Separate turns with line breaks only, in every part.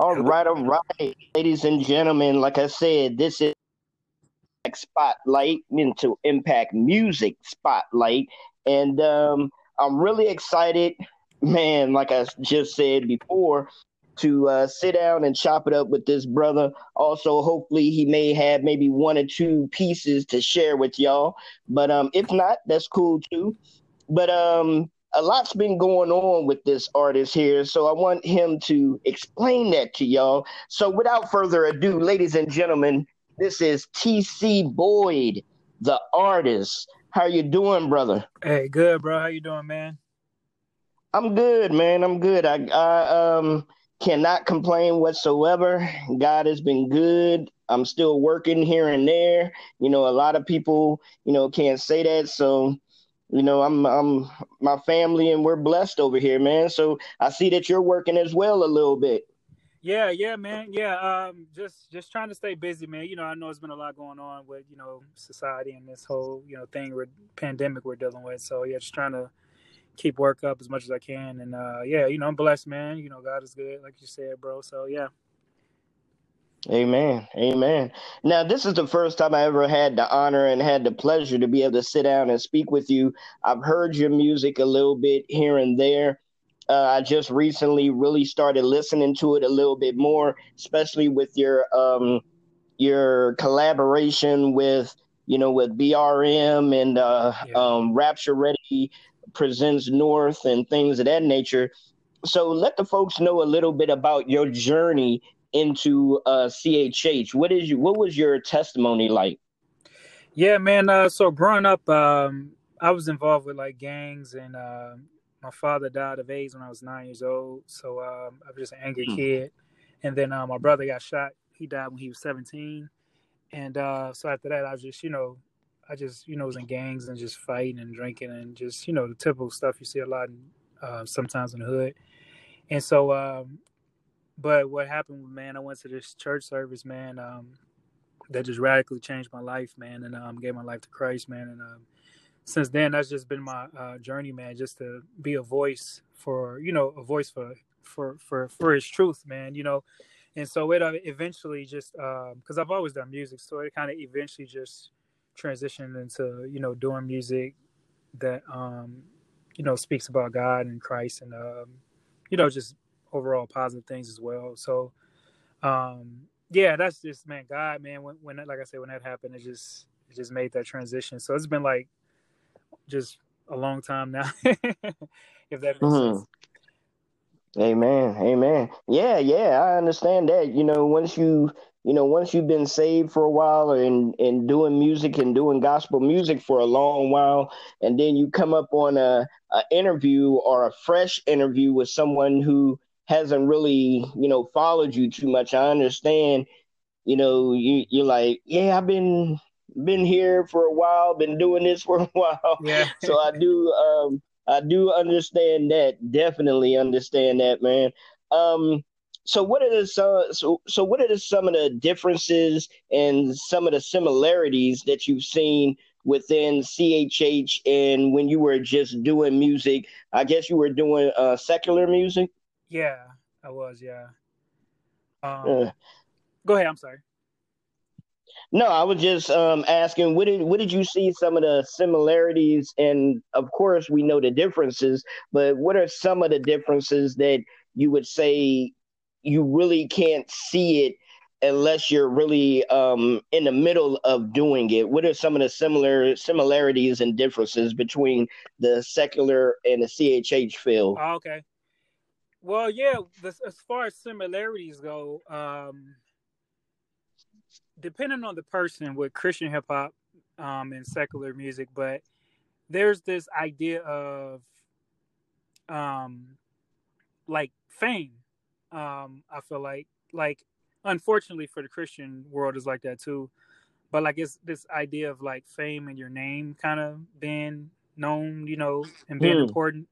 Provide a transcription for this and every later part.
All right, all right, ladies and gentlemen. Like I said, this is spotlight into Impact Music Spotlight, and um, I'm really excited, man. Like I just said before, to uh, sit down and chop it up with this brother. Also, hopefully, he may have maybe one or two pieces to share with y'all. But um, if not, that's cool too. But um, a lot's been going on with this artist here, so I want him to explain that to y'all. So, without further ado, ladies and gentlemen, this is TC Boyd, the artist. How you doing, brother?
Hey, good, bro. How you doing, man?
I'm good, man. I'm good. I, I um cannot complain whatsoever. God has been good. I'm still working here and there. You know, a lot of people, you know, can't say that. So you know, I'm I'm my family and we're blessed over here, man. So I see that you're working as well a little bit.
Yeah, yeah, man. Yeah, um just just trying to stay busy, man. You know, I know it's been a lot going on with, you know, society and this whole, you know, thing with pandemic we're dealing with. So yeah, just trying to keep work up as much as I can and uh yeah, you know, I'm blessed, man. You know, God is good, like you said, bro. So yeah.
Amen. Amen. Now, this is the first time I ever had the honor and had the pleasure to be able to sit down and speak with you. I've heard your music a little bit here and there. Uh, I just recently really started listening to it a little bit more, especially with your um, your collaboration with you know with BRM and uh, yeah. um, Rapture Ready presents North and things of that nature. So let the folks know a little bit about your journey into uh, CHH. What is you? What was your testimony like?
Yeah, man. Uh, so growing up, um, I was involved with like gangs, and uh, my father died of AIDS when I was nine years old. So um, I was just an angry hmm. kid. And then uh, my brother got shot. He died when he was seventeen. And uh, so after that, I was just, you know, I just, you know, was in gangs and just fighting and drinking and just, you know, the typical stuff you see a lot in, uh, sometimes in the hood. And so um, but what happened, man, I went to this church service, man, um, that just radically changed my life, man, and um, gave my life to Christ, man. And um, since then, that's just been my uh, journey, man, just to be a voice for, you know, a voice for for for for His truth, man, you know. And so it uh, eventually just because um, I've always done music, so it kind of eventually just transitioned into you know doing music that um, you know speaks about God and Christ and um, you know just overall positive things as well. So, um, yeah, that's just man, God, man. When, when like I said, when that happened, it just it just made that transition. So it's been like just a long time now, if that makes mm-hmm. sense.
Amen. Amen. Yeah, yeah, I understand that. You know, once you you know, once you've been saved for a while and and doing music and doing gospel music for a long while, and then you come up on a, a interview or a fresh interview with someone who hasn't really, you know, followed you too much. I understand, you know, you you're like, yeah, I've been been here for a while, been doing this for a while.
Yeah.
so I do um I do understand that. Definitely understand that, man. Um so what are the so, so so what are the, some of the differences and some of the similarities that you've seen within CHH and when you were just doing music? I guess you were doing uh, secular music.
Yeah, I was. Yeah. Um, Go ahead. I'm sorry.
No, I was just um, asking what did what did you see some of the similarities and of course we know the differences, but what are some of the differences that you would say you really can't see it unless you're really um, in the middle of doing it? What are some of the similar similarities and differences between the secular and the CHH field?
Oh, okay. Well, yeah, this, as far as similarities go, um, depending on the person with Christian hip hop um, and secular music, but there's this idea of um, like fame. Um, I feel like, like, unfortunately for the Christian world is like that too. But like it's this idea of like fame and your name kind of being known, you know, and being mm. important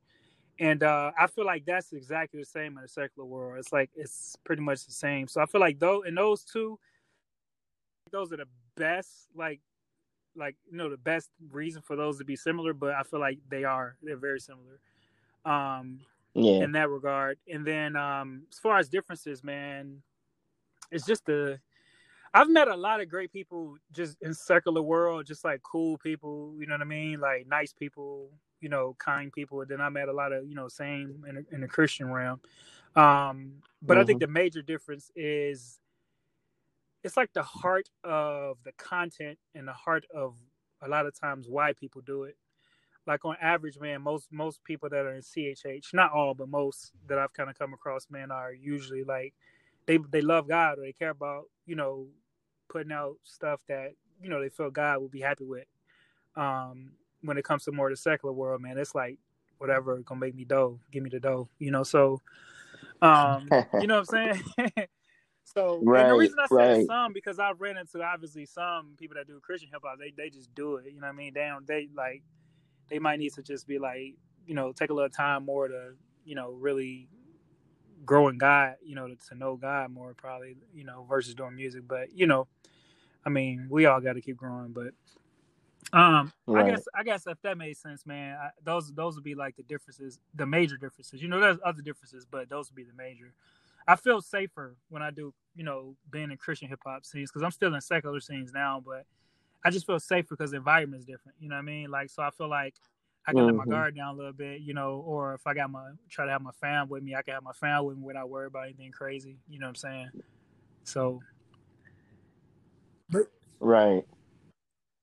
and uh, I feel like that's exactly the same in the secular world. It's like it's pretty much the same. So I feel like though in those two, those are the best like like you know the best reason for those to be similar. But I feel like they are they're very similar. Um,
yeah.
in that regard. And then um, as far as differences, man, it's just the I've met a lot of great people just in secular world, just like cool people, you know what I mean, like nice people, you know, kind people. And then I met a lot of you know same in, in the Christian realm. Um, but mm-hmm. I think mm-hmm. the major difference is it's like the heart of the content and the heart of a lot of times why people do it. Like on average, man, most most people that are in CHH, not all, but most that I've kind of come across, man, are usually like they they love God or they care about you know putting out stuff that you know they feel God will be happy with. Um, when it comes to more the secular world, man, it's like whatever gonna make me dough, give me the dough, you know. So, um, you know what I'm saying? so right, the reason I say right. some because I've ran into obviously some people that do Christian hip hop, they they just do it. You know what I mean? They don't they like they might need to just be like you know take a little time more to you know really growing God, you know, to, to know God more probably, you know, versus doing music. But you know, I mean, we all got to keep growing. But um, right. I guess I guess if that made sense, man, I, those those would be like the differences, the major differences. You know, there's other differences, but those would be the major. I feel safer when I do, you know, being in Christian hip hop scenes because I'm still in secular scenes now, but I just feel safer because the environment is different. You know what I mean? Like, so I feel like I can mm-hmm. let my mm-hmm. guard down a little bit, you know, or if I got my try to have my fam with me, I can have my fam with me without worry about anything crazy. You know what I'm saying? So,
but right.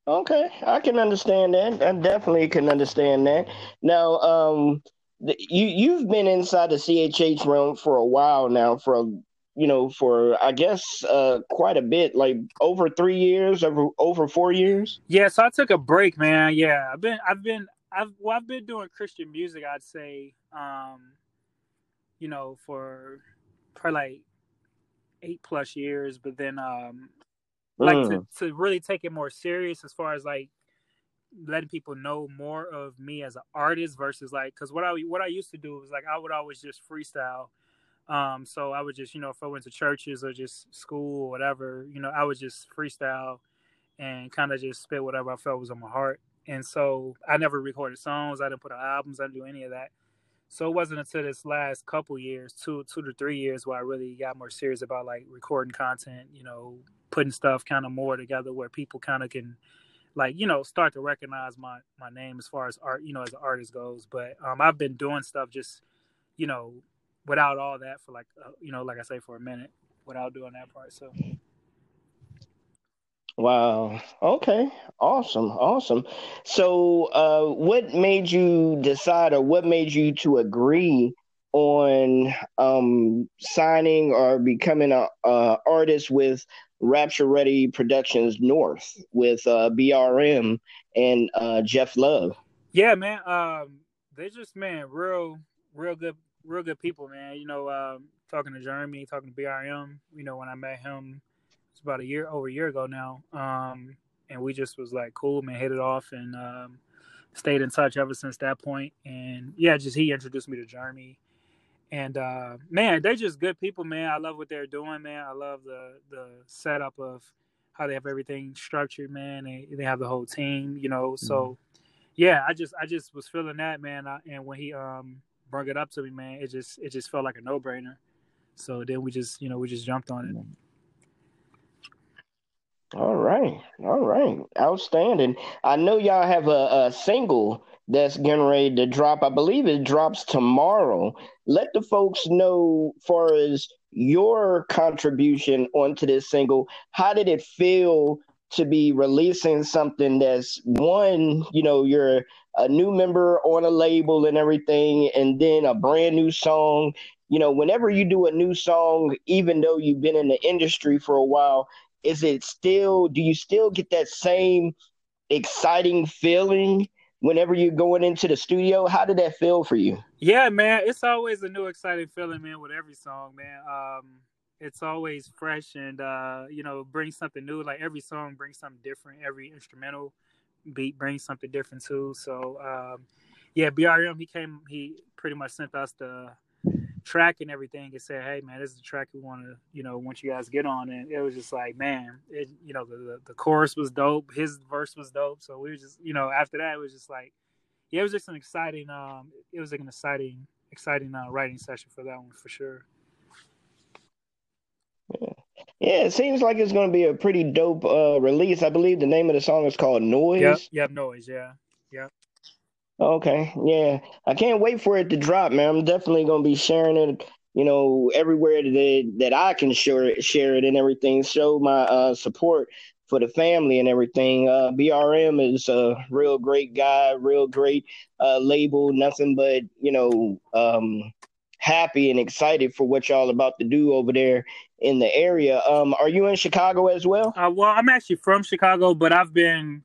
Okay, I can understand that. I definitely can understand that. Now, um, the, you you've been inside the CHH realm for a while now, for a, you know, for I guess uh, quite a bit, like over three years, over over four years.
Yeah, so I took a break, man. Yeah, I've been I've been I've well, I've been doing Christian music. I'd say, um, you know, for probably like eight plus years. But then, um, like mm. to to really take it more serious as far as like letting people know more of me as an artist versus like because what I what I used to do was like I would always just freestyle. Um, so I would just you know if I went to churches or just school or whatever, you know, I would just freestyle and kind of just spit whatever I felt was on my heart. And so I never recorded songs. I didn't put out albums. I didn't do any of that. So it wasn't until this last couple years, two two to three years, where I really got more serious about like recording content. You know, putting stuff kind of more together where people kind of can, like, you know, start to recognize my my name as far as art, you know, as an artist goes. But um, I've been doing stuff just, you know, without all that for like, uh, you know, like I say, for a minute, without doing that part. So.
Wow. Okay. Awesome. Awesome. So, uh, what made you decide, or what made you to agree on um, signing or becoming a, a artist with Rapture Ready Productions North with uh, BRM and uh, Jeff Love?
Yeah, man. Um, they just man, real, real good, real good people, man. You know, um, talking to Jeremy, talking to BRM. You know, when I met him it's about a year over a year ago now. Um, and we just was like cool, man, hit it off and um, stayed in touch ever since that point. And yeah, just he introduced me to Jeremy. And uh, man, they're just good people, man. I love what they're doing, man. I love the the setup of how they have everything structured, man. They they have the whole team, you know. So mm-hmm. yeah, I just I just was feeling that, man. I, and when he um brought it up to me, man, it just it just felt like a no brainer. So then we just you know we just jumped on it.
All right, all right, outstanding. I know y'all have a, a single that's getting ready to drop. I believe it drops tomorrow. Let the folks know, far as your contribution onto this single, how did it feel to be releasing something that's one, you know, you're a new member on a label and everything, and then a brand new song. You know, whenever you do a new song, even though you've been in the industry for a while, is it still do you still get that same exciting feeling whenever you're going into the studio how did that feel for you?
Yeah man it's always a new exciting feeling man with every song man. Um it's always fresh and uh you know brings something new. Like every song brings something different. Every instrumental beat brings something different too. So um yeah brm he came he pretty much sent us the track and everything and said, "Hey, man, this is the track we want to, you know, once you guys get on." And it was just like, man, it, you know, the, the, the chorus was dope, his verse was dope. So we were just, you know, after that, it was just like, yeah, it was just an exciting, um, it was like an exciting, exciting uh, writing session for that one for sure.
Yeah. yeah, it seems like it's going to be a pretty dope uh, release. I believe the name of the song is called Noise.
Yep, yep, Noise. Yeah.
Okay, yeah, I can't wait for it to drop, man. I'm definitely going to be sharing it you know, everywhere that that I can share it, share it and everything, show my uh, support for the family and everything. Uh, BRM is a real great guy, real great uh, label. Nothing but you know, um, happy and excited for what y'all about to do over there in the area. Um, are you in Chicago as well?
Uh, well, I'm actually from Chicago, but I've been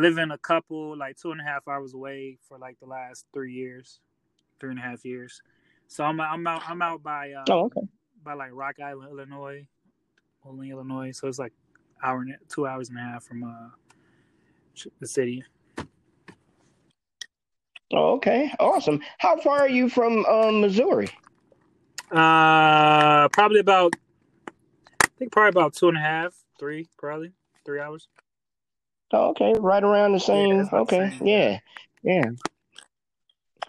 living a couple like two and a half hours away for like the last three years, three and a half years. So I'm I'm out I'm out by uh,
oh okay
by like Rock Island, Illinois, Moline, Illinois. So it's like hour and two hours and a half from uh the city.
Oh, okay, awesome. How far are you from um, Missouri?
Uh, probably about I think probably about two and a half, three, probably three hours.
Oh, okay, right around the same. Yeah, okay, yeah, yeah.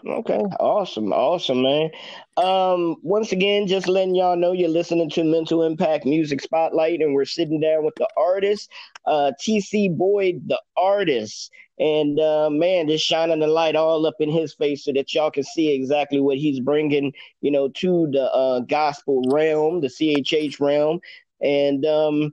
Okay, awesome, awesome, man. Um, once again, just letting y'all know you're listening to Mental Impact Music Spotlight, and we're sitting down with the artist, uh, TC Boyd, the artist, and uh, man, just shining the light all up in his face so that y'all can see exactly what he's bringing, you know, to the uh, gospel realm, the CHH realm, and um,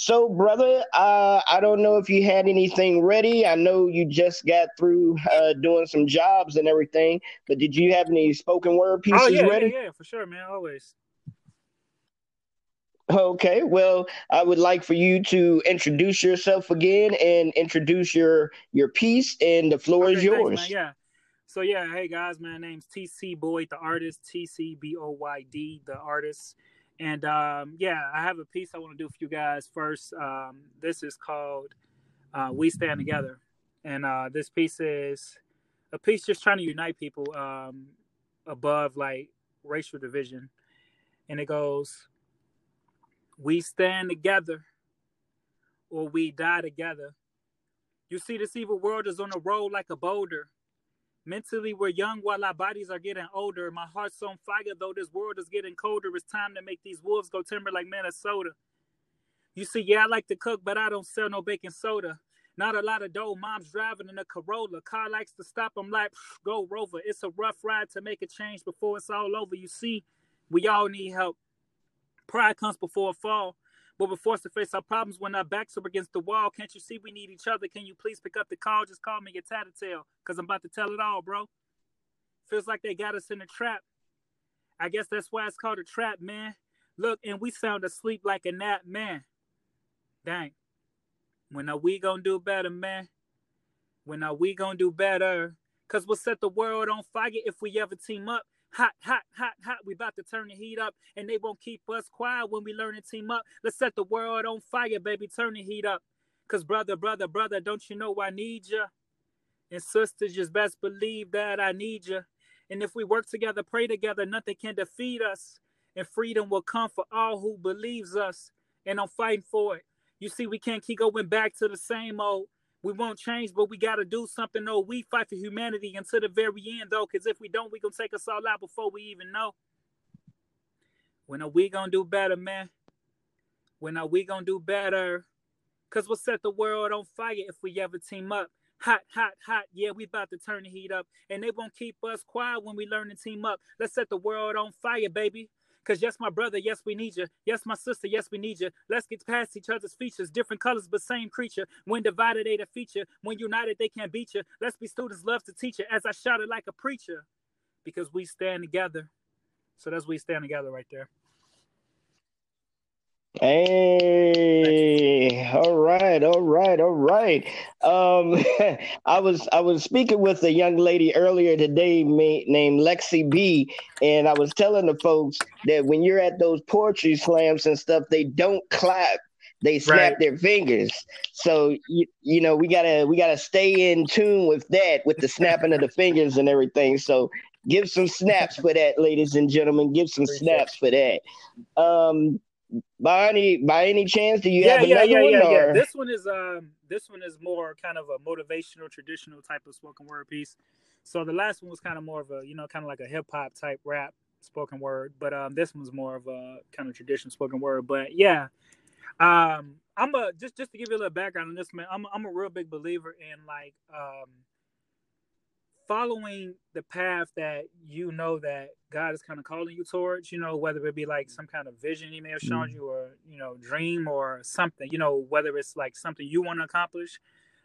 so, brother, uh, I don't know if you had anything ready. I know you just got through uh, doing some jobs and everything, but did you have any spoken word pieces
oh, yeah,
ready?
Yeah, yeah, for sure, man. Always.
Okay, well, I would like for you to introduce yourself again and introduce your your piece, and the floor okay, is yours.
Thanks, yeah. So yeah, hey guys, my name's TC Boyd, the artist. T C B O Y D, the artist. And um, yeah, I have a piece I want to do for you guys first. Um, this is called uh, "We Stand Together," and uh, this piece is a piece just trying to unite people um, above like racial division. And it goes, "We stand together, or we die together." You see, this evil world is on the road like a boulder. Mentally, we're young while our bodies are getting older. My heart's on fire, though this world is getting colder. It's time to make these wolves go timber like Minnesota. You see, yeah, I like to cook, but I don't sell no baking soda. Not a lot of dough. Mom's driving in a Corolla. Car likes to stop. I'm like, go Rover. It's a rough ride to make a change before it's all over. You see, we all need help. Pride comes before a fall. But we're forced to face our problems when our backs are against the wall. Can't you see we need each other? Can you please pick up the call? Just call me your tattletale, because I'm about to tell it all, bro. Feels like they got us in a trap. I guess that's why it's called a trap, man. Look, and we sound asleep like a nap, man. Dang. When are we gonna do better, man? When are we gonna do better? Cause we'll set the world on fire if we ever team up. Hot, hot, hot, hot. We about to turn the heat up, and they won't keep us quiet when we learn to team up. Let's set the world on fire, baby. Turn the heat up. Cause brother, brother, brother, don't you know I need you? And sisters, just best believe that I need you. And if we work together, pray together, nothing can defeat us. And freedom will come for all who believes us. And I'm fighting for it. You see, we can't keep going back to the same old. We won't change, but we got to do something. No, we fight for humanity until the very end, though, because if we don't, we going to take us all out before we even know. When are we going to do better, man? When are we going to do better? Because we'll set the world on fire if we ever team up. Hot, hot, hot. Yeah, we about to turn the heat up. And they won't keep us quiet when we learn to team up. Let's set the world on fire, baby. Because yes, my brother, yes, we need you. Yes, my sister, yes, we need you. Let's get past each other's features. Different colors, but same creature. When divided, they the feature. When united, they can't beat you. Let's be students, love to teach you. As I shouted like a preacher. Because we stand together. So that's we stand together right there.
Hey, all right, all right, all right. Um, I was I was speaking with a young lady earlier today named Lexi B, and I was telling the folks that when you're at those poetry slams and stuff, they don't clap they snap right. their fingers. So you, you know we gotta we gotta stay in tune with that, with the snapping of the fingers and everything. So give some snaps for that, ladies and gentlemen. Give some Appreciate snaps for that. Um, by any by any chance, do you yeah, have
yeah,
another
yeah,
one?
Yeah, yeah. This one is um this one is more kind of a motivational, traditional type of spoken word piece. So the last one was kind of more of a, you know, kind of like a hip hop type rap spoken word, but um, this one's more of a kind of traditional spoken word. But yeah, um, I'm a just just to give you a little background on this man. I'm I'm a real big believer in like um, following the path that you know that God is kind of calling you towards. You know, whether it be like some kind of vision He may have shown mm. you, or you know, dream or something. You know, whether it's like something you want to accomplish.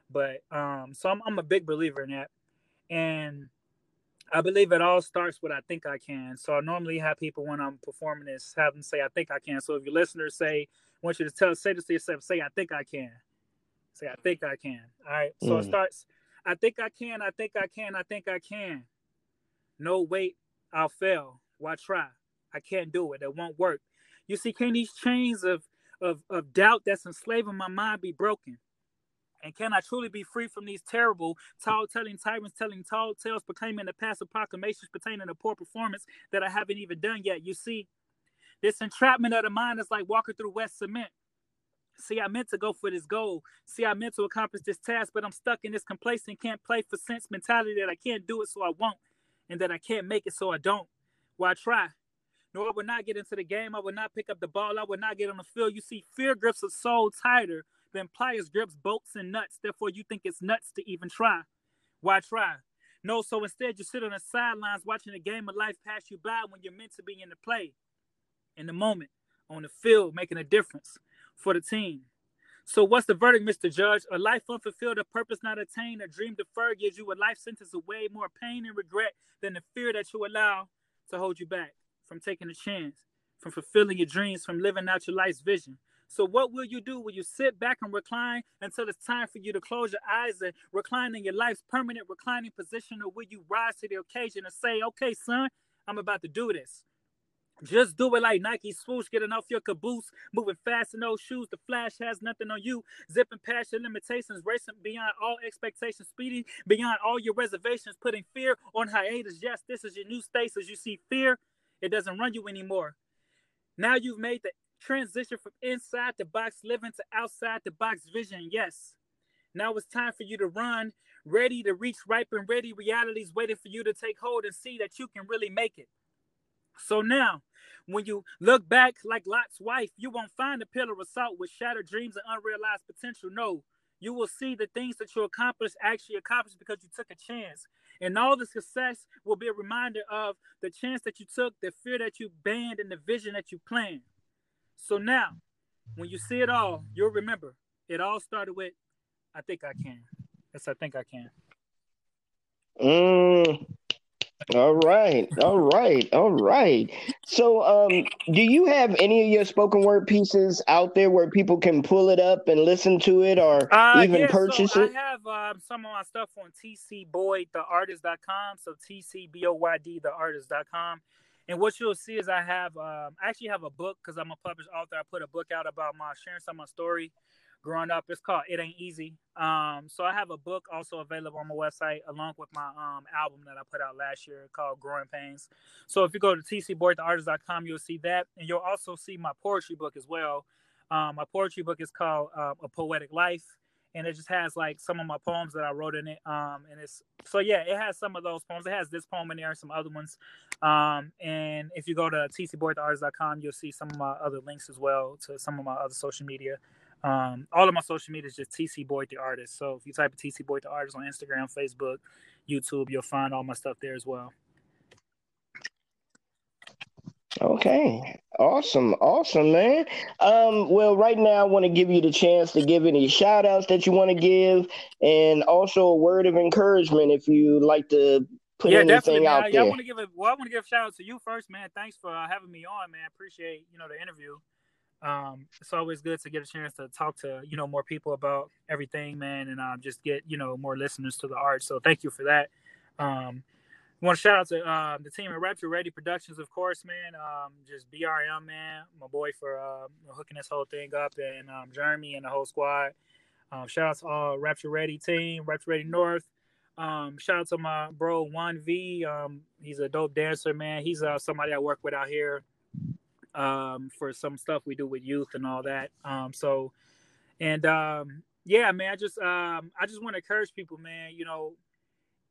But um, so I'm I'm a big believer in that, and I believe it all starts with I think I can. So I normally have people when I'm performing this have them say I think I can. So if your listeners say I want you to tell say this to yourself, say I think I can. Say I think I can. All right. So mm. it starts I think I can, I think I can, I think I can. No wait, I'll fail. Why try? I can't do it. It won't work. You see, can these chains of of, of doubt that's enslaving my mind be broken? And can I truly be free from these terrible, tall telling tyrants telling tall tales, proclaiming the passive proclamations pertaining to poor performance that I haven't even done yet? You see, this entrapment of the mind is like walking through wet cement. See, I meant to go for this goal. See, I meant to accomplish this task, but I'm stuck in this complacent, can't play for sense mentality that I can't do it, so I won't, and that I can't make it, so I don't. Why try? No, I would not get into the game. I would not pick up the ball. I would not get on the field. You see, fear grips a soul tighter than pliers grips bolts and nuts. Therefore, you think it's nuts to even try. Why try? No, so instead you sit on the sidelines watching the game of life pass you by when you're meant to be in the play, in the moment, on the field, making a difference for the team. So what's the verdict, Mr. Judge? A life unfulfilled, a purpose not attained, a dream deferred gives you a life sentence of way more pain and regret than the fear that you allow to hold you back from taking a chance, from fulfilling your dreams, from living out your life's vision. So what will you do? Will you sit back and recline until it's time for you to close your eyes and recline in your life's permanent reclining position, or will you rise to the occasion and say, "Okay, son, I'm about to do this"? Just do it like Nike swoosh, getting off your caboose, moving fast in those shoes. The flash has nothing on you, zipping past your limitations, racing beyond all expectations, speeding beyond all your reservations, putting fear on hiatus. Yes, this is your new stasis. You see, fear, it doesn't run you anymore. Now you've made the transition from inside the box living to outside the box vision. Yes. Now it's time for you to run, ready to reach ripe and ready realities waiting for you to take hold and see that you can really make it. So now, when you look back like Lot's wife, you won't find a pillar of salt with shattered dreams and unrealized potential. No, you will see the things that you accomplished actually accomplished because you took a chance. And all the success will be a reminder of the chance that you took, the fear that you banned, and the vision that you planned. So now, when you see it all, you'll remember it all started with, I think I can. Yes, I think I can.
Mm, all right, all right, all right. So, um, do you have any of your spoken word pieces out there where people can pull it up and listen to it, or uh, even yeah, purchase
so
it?
I have um, some of my stuff on tcboydtheartist.com. So tcboyd theartist.com. And what you'll see is I have, um, I actually have a book because I'm a published author. I put a book out about my sharing some of my story growing up. It's called It Ain't Easy. Um, so I have a book also available on my website along with my um, album that I put out last year called Growing Pains. So if you go to tcboydtheartist.com, you'll see that. And you'll also see my poetry book as well. Um, my poetry book is called uh, A Poetic Life. And it just has like some of my poems that I wrote in it. Um, and it's so yeah, it has some of those poems. It has this poem in there some other ones. Um, and if you go to tcboydtheartist.com, you'll see some of my other links as well to some of my other social media. Um, all of my social media is just TC Boyd the artist. So if you type in TC Boyd the artist on Instagram, Facebook, YouTube, you'll find all my stuff there as well.
Okay. Awesome. Awesome, man. Um, well, right now I want to give you the chance to give any shout outs that you want to give and also a word of encouragement if you like to put yeah, anything out
there. Yeah, I want to give a well, I want to give a shout out to you first, man. Thanks for uh, having me on, man. Appreciate, you know, the interview um, it's always good to get a chance to talk to you know more people about everything, man, and um, just get you know more listeners to the art. So thank you for that. Um, I want to shout out to uh, the team at Rapture Ready Productions, of course, man. Um, just BRM, man, my boy for uh, hooking this whole thing up, and um, Jeremy and the whole squad. Um, shout out to all Rapture Ready team, Rapture Ready North. Um, shout out to my bro One V. Um, he's a dope dancer, man. He's uh, somebody I work with out here um, for some stuff we do with youth and all that. Um, so, and um, yeah, man, I just um, I just want to encourage people, man. You know,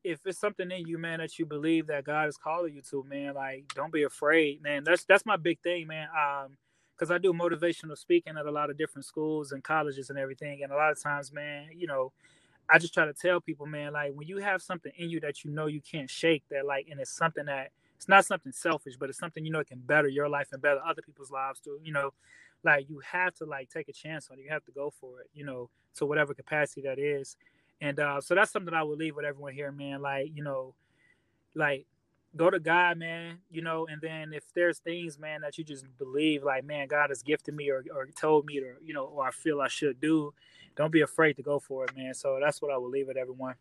if it's something in you, man, that you believe that God is calling you to, man, like don't be afraid, man. That's that's my big thing, man. Um, because I do motivational speaking at a lot of different schools and colleges and everything, and a lot of times, man, you know, I just try to tell people, man, like when you have something in you that you know you can't shake, that like, and it's something that it's not something selfish, but it's something you know it can better your life and better other people's lives too. You know, like you have to like take a chance on it. You have to go for it. You know, to whatever capacity that is. And uh, so that's something I would leave with everyone here, man. Like, you know, like go to God, man, you know, and then if there's things, man, that you just believe, like, man, God has gifted me or, or told me or, you know, or I feel I should do, don't be afraid to go for it, man. So that's what I will leave with everyone.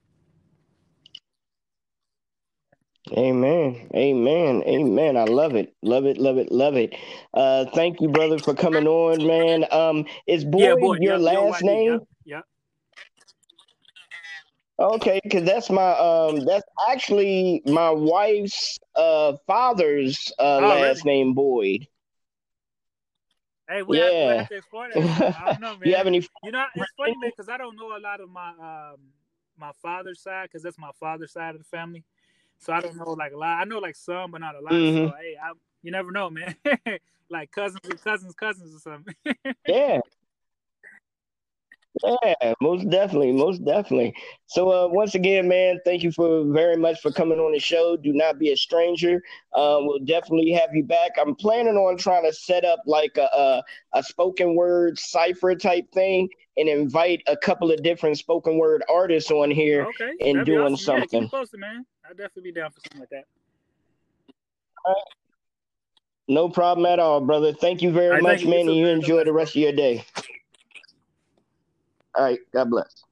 Amen. Amen. Amen. I love it. Love it. Love it. Love it. Uh thank you, brother, for coming on, man. Um is Boyd, yeah, Boyd your yep, last name?
Yeah. yep.
Okay, because that's my um that's actually my wife's uh father's uh oh, last really? name Boyd.
Hey, we yeah. have, to explore that. I don't know, man.
you have any?
You know, it's funny, man, because I don't know a lot of my um my father's side, because that's my father's side of the family. So I don't know like a lot. I know like some, but not a lot. Mm-hmm. So hey, I, you never know, man. like cousins, cousins, cousins, or something.
yeah, yeah, most definitely, most definitely. So uh, once again, man, thank you for very much for coming on the show. Do not be a stranger. Uh, we'll definitely have you back. I'm planning on trying to set up like a, a, a spoken word cipher type thing and invite a couple of different spoken word artists on here okay. and doing awesome. something.
Yeah, posted, man. I'll definitely be down for something like that.
No problem at all, brother. Thank you very much, man, and you enjoy the rest of your day. All right. God bless.